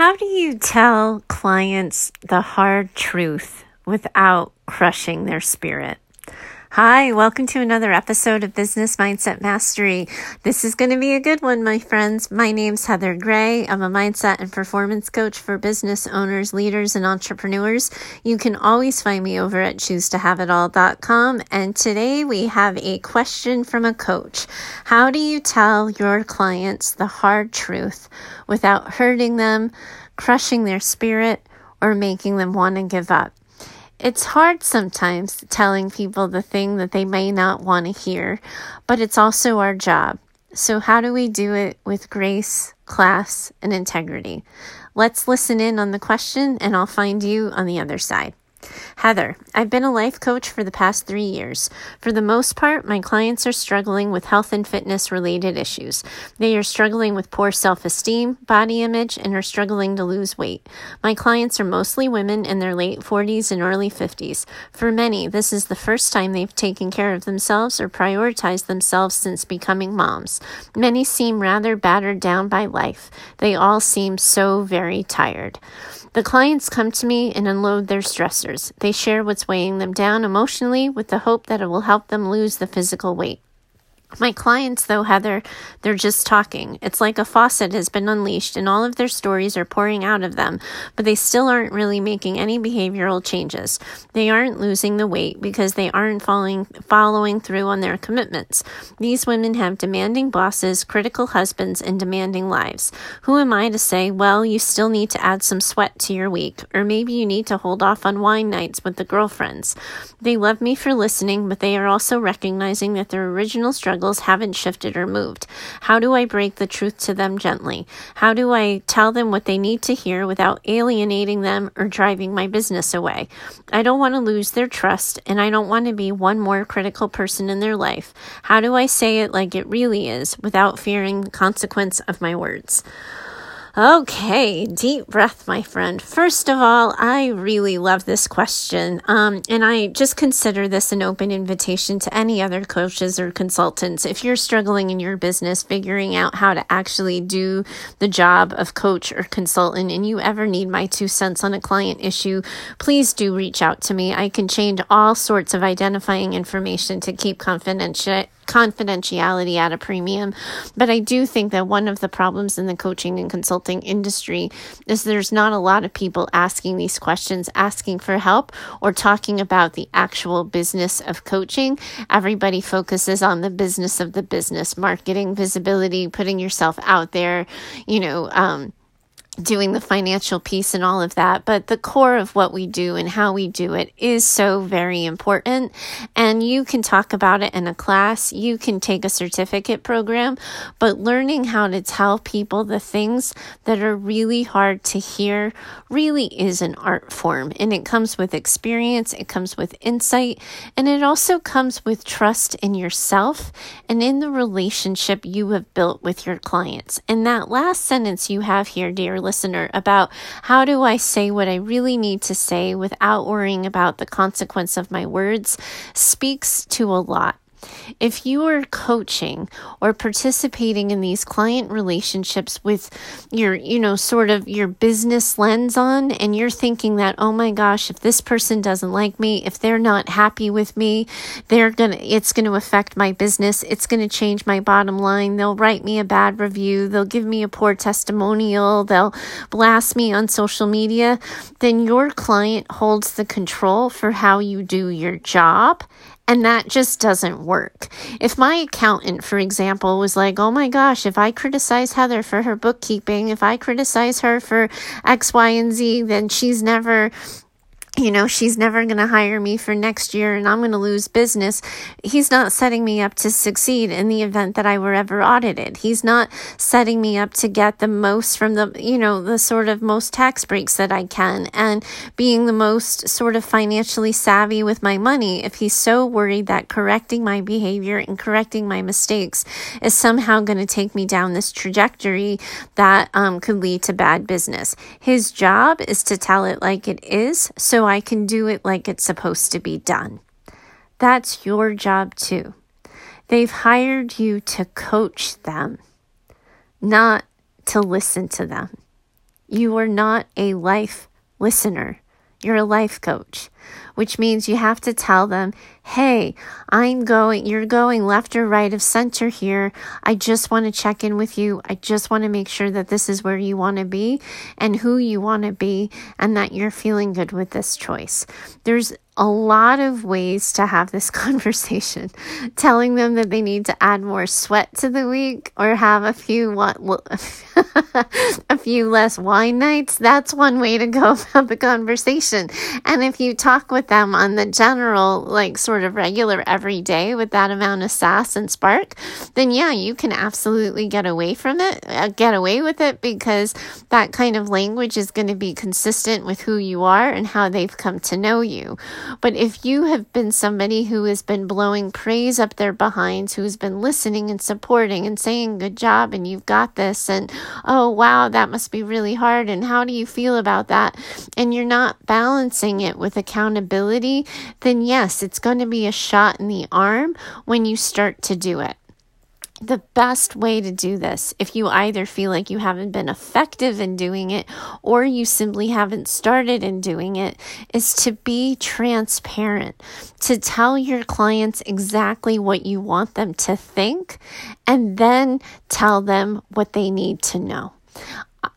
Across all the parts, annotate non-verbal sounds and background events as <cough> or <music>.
How do you tell clients the hard truth without crushing their spirit? Hi, welcome to another episode of Business Mindset Mastery. This is going to be a good one, my friends. My name's Heather Gray. I'm a mindset and performance coach for business owners, leaders, and entrepreneurs. You can always find me over at choosetohaveitall.com. And today we have a question from a coach. How do you tell your clients the hard truth without hurting them, crushing their spirit, or making them want to give up? It's hard sometimes telling people the thing that they may not want to hear, but it's also our job. So, how do we do it with grace, class, and integrity? Let's listen in on the question, and I'll find you on the other side. Heather, I've been a life coach for the past three years. For the most part, my clients are struggling with health and fitness related issues. They are struggling with poor self esteem, body image, and are struggling to lose weight. My clients are mostly women in their late 40s and early 50s. For many, this is the first time they've taken care of themselves or prioritized themselves since becoming moms. Many seem rather battered down by life. They all seem so very tired. The clients come to me and unload their stressors. They share what's weighing them down emotionally with the hope that it will help them lose the physical weight. My clients, though, Heather, they're just talking. It's like a faucet has been unleashed and all of their stories are pouring out of them, but they still aren't really making any behavioral changes. They aren't losing the weight because they aren't following, following through on their commitments. These women have demanding bosses, critical husbands, and demanding lives. Who am I to say, well, you still need to add some sweat to your week, or maybe you need to hold off on wine nights with the girlfriends? They love me for listening, but they are also recognizing that their original struggle struggles haven't shifted or moved? How do I break the truth to them gently? How do I tell them what they need to hear without alienating them or driving my business away? I don't want to lose their trust and I don't want to be one more critical person in their life. How do I say it like it really is without fearing the consequence of my words? Okay, deep breath, my friend. First of all, I really love this question. Um, and I just consider this an open invitation to any other coaches or consultants. If you're struggling in your business, figuring out how to actually do the job of coach or consultant, and you ever need my two cents on a client issue, please do reach out to me. I can change all sorts of identifying information to keep confidential confidentiality at a premium. But I do think that one of the problems in the coaching and consulting industry is there's not a lot of people asking these questions, asking for help, or talking about the actual business of coaching. Everybody focuses on the business of the business, marketing, visibility, putting yourself out there, you know, um, doing the financial piece and all of that, but the core of what we do and how we do it is so very important. And you can talk about it in a class, you can take a certificate program, but learning how to tell people the things that are really hard to hear really is an art form. And it comes with experience, it comes with insight, and it also comes with trust in yourself and in the relationship you have built with your clients. And that last sentence you have here, dear listener about how do I say what I really need to say without worrying about the consequence of my words speaks to a lot. If you are coaching or participating in these client relationships with your, you know, sort of your business lens on, and you're thinking that, oh my gosh, if this person doesn't like me, if they're not happy with me, they're gonna, it's gonna affect my business, it's gonna change my bottom line, they'll write me a bad review, they'll give me a poor testimonial, they'll blast me on social media, then your client holds the control for how you do your job and that just doesn't work. If my accountant, for example, was like, oh my gosh, if I criticize Heather for her bookkeeping, if I criticize her for X, Y, and Z, then she's never you know, she's never going to hire me for next year and I'm going to lose business. He's not setting me up to succeed in the event that I were ever audited. He's not setting me up to get the most from the, you know, the sort of most tax breaks that I can and being the most sort of financially savvy with my money. If he's so worried that correcting my behavior and correcting my mistakes is somehow going to take me down this trajectory that um, could lead to bad business. His job is to tell it like it is. So I can do it like it's supposed to be done. That's your job too. They've hired you to coach them, not to listen to them. You are not a life listener. You're a life coach, which means you have to tell them, hey, I'm going, you're going left or right of center here. I just want to check in with you. I just want to make sure that this is where you want to be and who you want to be and that you're feeling good with this choice. There's a lot of ways to have this <laughs> conversation. Telling them that they need to add more sweat to the week or have a few what <laughs> a few less wine nights. That's one way to go <laughs> about the conversation. And if you talk with them on the general, like sort of regular every day with that amount of sass and spark, then yeah, you can absolutely get away from it, uh, get away with it because that kind of language is going to be consistent with who you are and how they've come to know you. But if you have been somebody who has been blowing praise up their behinds, who's been listening and supporting and saying, good job, and you've got this, and oh, wow, that must be really hard, and how do you feel about that? And you're not balancing it with accountability, then yes, it's going to be a shot in the arm when you start to do it the best way to do this, if you either feel like you haven't been effective in doing it or you simply haven't started in doing it, is to be transparent, to tell your clients exactly what you want them to think, and then tell them what they need to know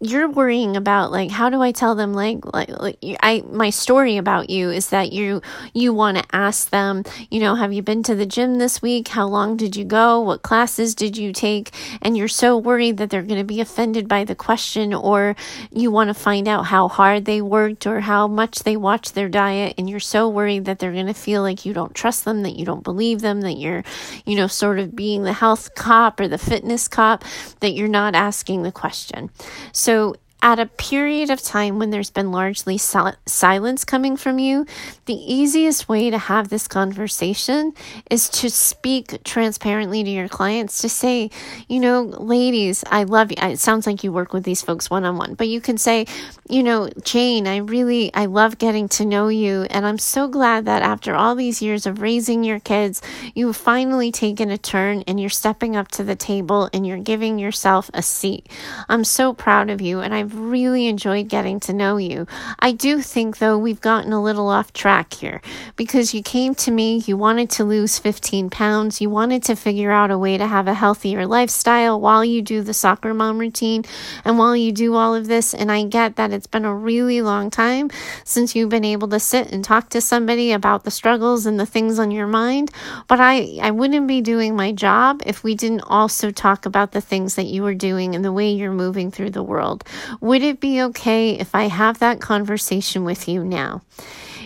you're worrying about like how do I tell them like like, like I my story about you is that you you want to ask them you know have you been to the gym this week? How long did you go? What classes did you take? And you're so worried that they're going to be offended by the question or you want to find out how hard they worked or how much they watched their diet and you're so worried that they're going to feel like you don't trust them that you don't believe them that you're you know sort of being the health cop or the fitness cop that you're not asking the question. so, so at a period of time when there's been largely sil- silence coming from you, the easiest way to have this conversation is to speak transparently to your clients to say, you know, ladies, I love you. It sounds like you work with these folks one on one, but you can say, you know, Jane, I really, I love getting to know you. And I'm so glad that after all these years of raising your kids, you've finally taken a turn and you're stepping up to the table and you're giving yourself a seat. I'm so proud of you. And I've really enjoyed getting to know you. I do think, though, we've gotten a little off track here because you came to me, you wanted to lose 15 pounds, you wanted to figure out a way to have a healthier lifestyle while you do the soccer mom routine and while you do all of this. And I get that it's been a really long time since you've been able to sit and talk to somebody about the struggles and the things on your mind. But I, I wouldn't be doing my job if we didn't also talk about the things that you are doing and the way you're moving through the world. Would it be okay if I have that conversation with you now?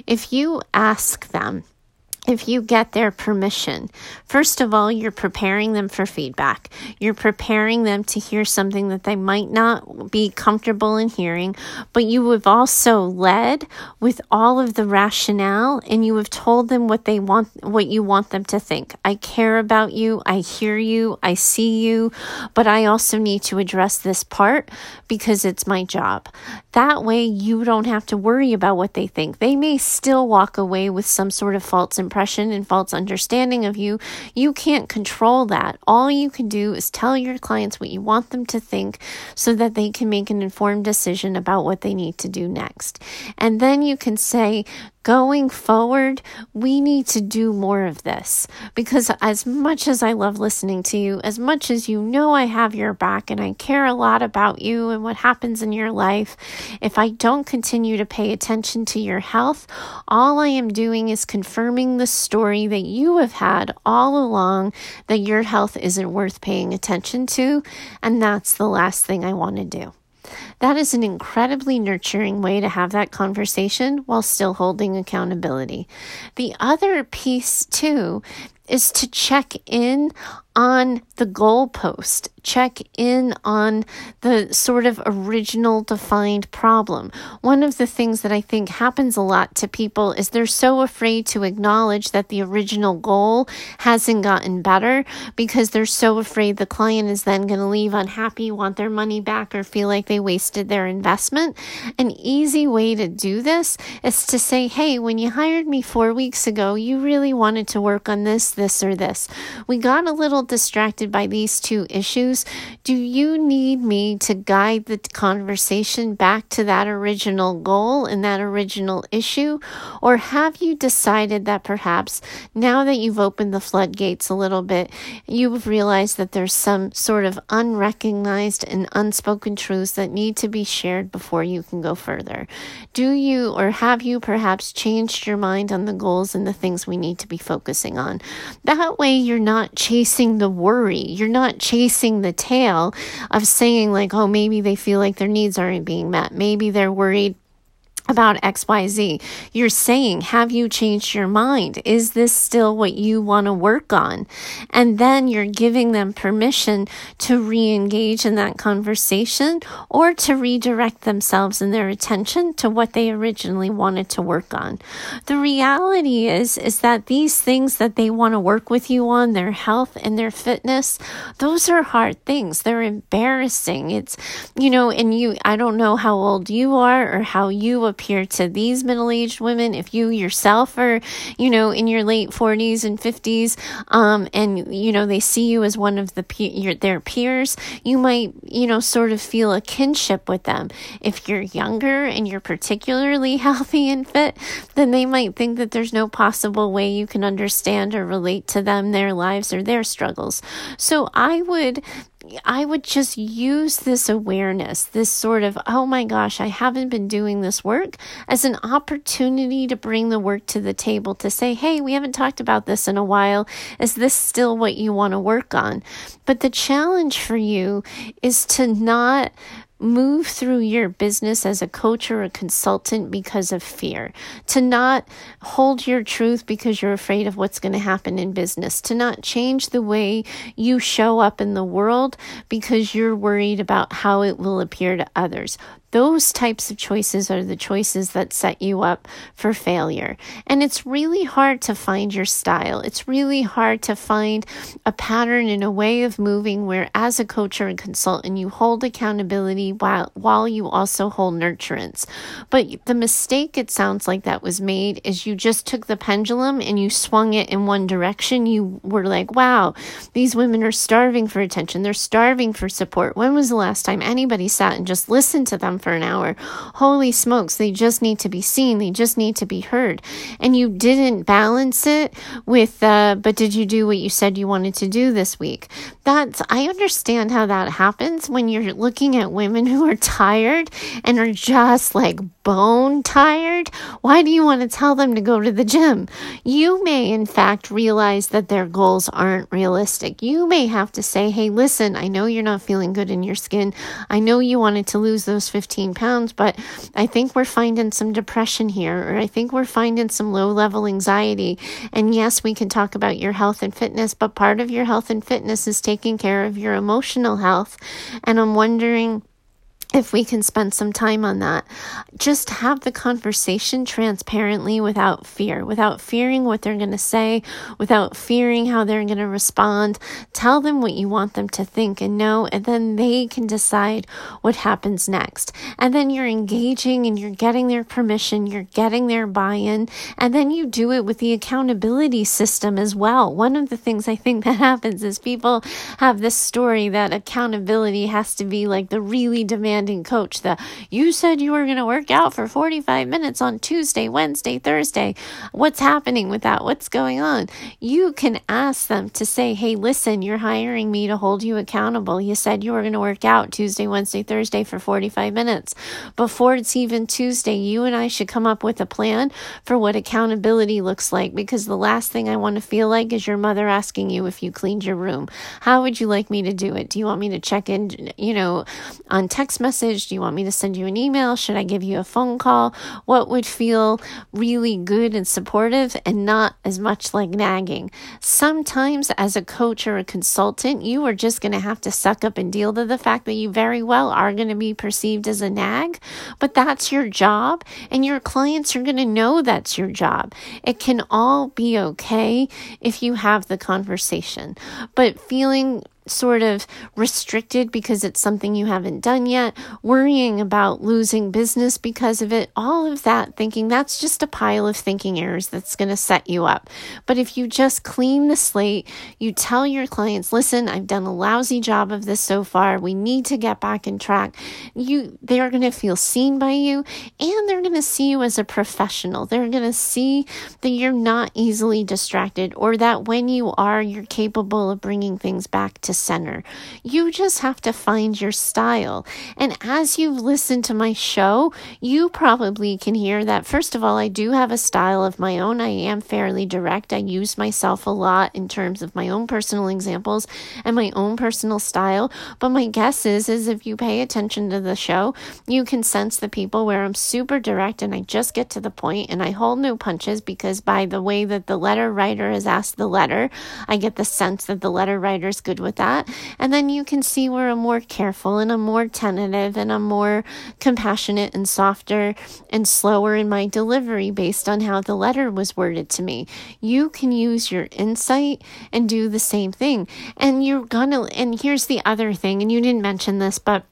If you ask them, if you get their permission. First of all, you're preparing them for feedback. You're preparing them to hear something that they might not be comfortable in hearing, but you have also led with all of the rationale and you have told them what they want, what you want them to think. I care about you. I hear you. I see you, but I also need to address this part because it's my job. That way you don't have to worry about what they think. They may still walk away with some sort of false impression impression and false understanding of you. You can't control that. All you can do is tell your clients what you want them to think so that they can make an informed decision about what they need to do next. And then you can say, going forward, we need to do more of this because as much as I love listening to you, as much as you know I have your back and I care a lot about you and what happens in your life, if I don't continue to pay attention to your health, all I am doing is confirming the story that you have had all along that your health isn't worth paying attention to. And that's the last thing I want to do. That is an incredibly nurturing way to have that conversation while still holding accountability. The other piece, too, is to check in on the goalpost, check in on the sort of original defined problem. One of the things that I think happens a lot to people is they're so afraid to acknowledge that the original goal hasn't gotten better because they're so afraid the client is then going to leave unhappy, want their money back, or feel like they wasted their investment. An easy way to do this is to say, hey, when you hired me four weeks ago, you really wanted to work on this this or this. We got a little distracted by these two issues. Do you need me to guide the conversation back to that original goal and that original issue? Or have you decided that perhaps now that you've opened the floodgates a little bit, you've realized that there's some sort of unrecognized and unspoken truths that need to be shared before you can go further? Do you or have you perhaps changed your mind on the goals and the things we need to be focusing on? That way, you're not chasing the worry. You're not chasing the tail of saying, like, oh, maybe they feel like their needs aren't being met. Maybe they're worried about XYZ. You're saying, have you changed your mind? Is this still what you want to work on? And then you're giving them permission to re engage in that conversation or to redirect themselves and their attention to what they originally wanted to work on. The reality is, is that these things that they want to work with you on, their health and their fitness, those are hard things. They're embarrassing. It's, you know, and you, I don't know how old you are or how you appear to these middle aged women. If you yourself are, you know, in your late 40s and 50s, um, and, you know, they see you as one of the pe- your, their peers, you might, you know, sort of feel a kinship with them. If you're younger and you're particularly <laughs> healthy and fit, then they might think that there's no possible way you can understand or relate to them, their lives, or their struggles. So I would I would just use this awareness, this sort of, oh my gosh, I haven't been doing this work, as an opportunity to bring the work to the table to say, hey, we haven't talked about this in a while. Is this still what you want to work on? But the challenge for you is to not move through your business as a coach or a consultant because of fear, to not hold your truth because you're afraid of what's going to happen in business, to not change the way you show up in the world because you're worried about how it will appear to others. Those types of choices are the choices that set you up for failure. And it's really hard to find your style. It's really hard to find a pattern and a way of moving where, as a coach or a consultant, you hold accountability while, while you also hold nurturance. But the mistake it sounds like that was made is you just took the pendulum and you swung it in one direction. You were like, wow, these women are starving for attention. They're starving for support. When was the last time anybody sat and just listened to them for an hour. Holy smokes, they just need to be seen. They just need to be heard. And you didn't balance it with, uh, but did you do what you said you wanted to do this week? That's, I understand how that happens when you're looking at women who are tired and are just like bone tired. Why do you want to tell them to go to the gym? You may, in fact, realize that their goals aren't realistic. You may have to say, hey, listen, I know you're not feeling good in your skin. I know you wanted to lose those 15 pounds, but I think we're finding some depression here, or I think we're finding some low level anxiety. And yes, we can talk about your health and fitness, but part of your health and fitness is taking care of your emotional health. And I'm wondering if we can spend some time on that, just have the conversation transparently without fear, without fearing what they're going to say, without fearing how they're going to respond. Tell them what you want them to think and know, and then they can decide what happens next. And then you're engaging and you're getting their permission, you're getting their buy in, and then you do it with the accountability system as well. One of the things I think <laughs> that happens is people have this story that accountability has to be like the really demanding demanding coach that you said you were going to work out for 45 minutes on Tuesday, Wednesday, Thursday. What's happening with that? What's going on? You can ask them to say, hey, listen, you're hiring me to hold you accountable. You said you were going to work out Tuesday, Wednesday, Thursday for 45 minutes. Before it's even Tuesday, you and I should come up with a plan for what accountability looks like because the last thing I want to feel like is your mother asking you if you cleaned your room. How would you like me to do it? Do you want me to check in, you know, on text message? Message? Do you want me to send you an email? Should I give you a phone call? What would feel really good and supportive and not as much like nagging? Sometimes, as a coach or a consultant, you are just going to have to suck up and deal with the fact that you very well are going to be perceived as a nag, but that's your job, and your clients are going to know that's your job. It can all be okay if you have the conversation, but feeling sort of restricted because it's something you haven't done yet, worrying about losing business because of it, all of that thinking that's just a pile of thinking errors that's going to set you up. But if you just clean the slate, you tell your clients, listen, I've done a lousy job of this so far. We need to get back in track. You, they're going to feel seen by you and they're going to see you as a professional. They're going to see that you're not easily distracted or that when you are, you're capable of bringing things back to center. You just have to find your style. And as you've listened to my show, you probably can hear that. First of all, I do have a style of my own. I am fairly direct. I use myself a lot in terms of my own personal examples and my own personal style. But my guess is, is if you pay attention to the show, you can sense the people where I'm super direct and I just get to the point and I hold no punches because by the way that the letter writer has asked the letter, I get the sense that the letter writer is good with that. And then you can see where I'm more careful and I'm more tentative and I'm more compassionate and softer and slower in my delivery based on how the letter was worded to me. You can use your insight and do the same thing. And you're gonna, and here's the other thing, and you didn't mention this, but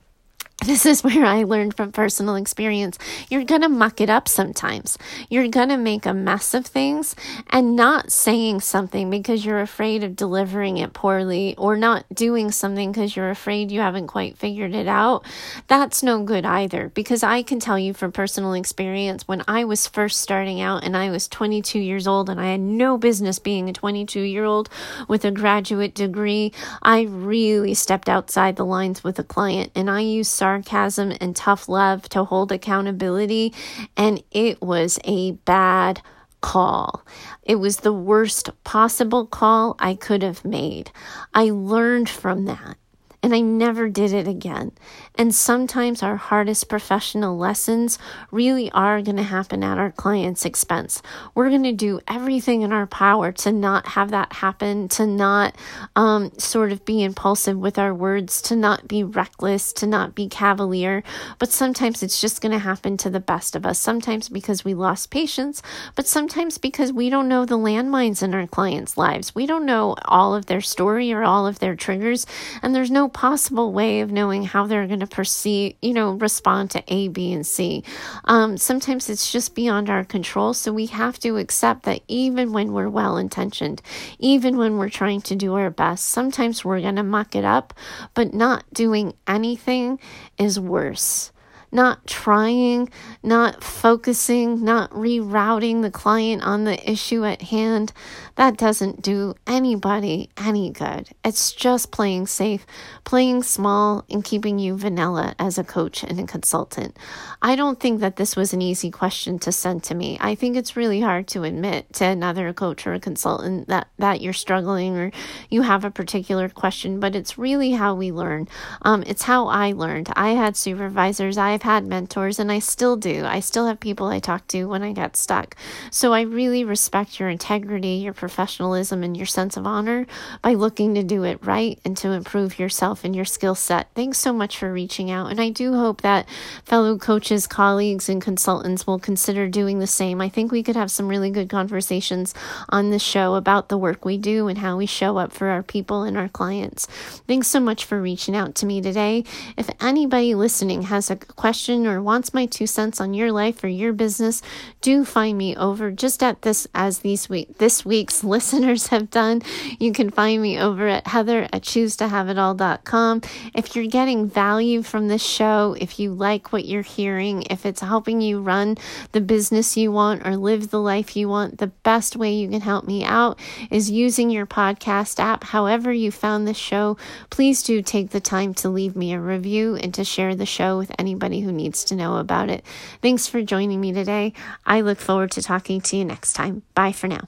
this is <laughs> where I learned from personal experience. You're going to muck it up sometimes. You're going to make a mess of things and not saying something because you're afraid of delivering it poorly or not doing something because you're afraid you haven't quite figured it out. That's no good either because I can tell you from personal experience when I was first starting out and I was 22 years old and I had no business being a 22 year old with a graduate degree, I really stepped outside the lines with a client and I used sarcasm and tough love to hold accountability, and it was a bad call. It was the worst possible call I could have made. I learned from that and I never did it again. And sometimes our hardest professional lessons really are going to happen at our client's expense. We're going to do everything in our power to not have that happen, to not um, sort of be impulsive with our words, to not be reckless, to not be cavalier. But sometimes it's just going to happen to the best of us. Sometimes because we lost patience, but sometimes because we don't know the landmines in our clients' lives. We don't know all of their story or all of their triggers, and there's no possible way of knowing how they're going to perceive, you know, respond to A, B, and C. Um, sometimes it's just beyond our control. So we have to accept that even when we're well intentioned, even when we're trying to do our best, sometimes we're going to muck it up, but not doing anything is worse not trying, not focusing, not rerouting the client on the issue at hand, that doesn't do anybody any good. It's just playing safe, playing small, and keeping you vanilla as a coach and a consultant. I don't think that this was an easy question to send to me. I think it's really hard to admit to another coach or a consultant that, that you're struggling or you have a particular question, but it's really how we learn. Um, it's how I learned. I had supervisors, I've had mentors and I still do. I still have people I talk to when I get stuck. So I really respect your integrity, your professionalism, and your sense of honor by looking to do it right and to improve yourself and your skill set. Thanks so much for reaching out. And I do hope that fellow coaches, colleagues, and consultants will consider doing the same. I think we could have some really good conversations on the show about the work we do and how we show up for our people and our clients. Thanks so much for reaching out to me today. If anybody listening has a question, or wants my two cents on your life or your business, do find me over just at this as these week this week's <laughs> listeners have done. You can find me over at Heather at choosetohaveitall.com. If you're getting value from this show, if you like what you're hearing, if it's helping you run the business you want or live the life you want, the best way you can help me out is using your podcast app. However, you found this show, please do take the time to leave me a review and to share the show with anybody who needs to know about it. Thanks for joining me today. I look forward to talking to you next time. Bye for now.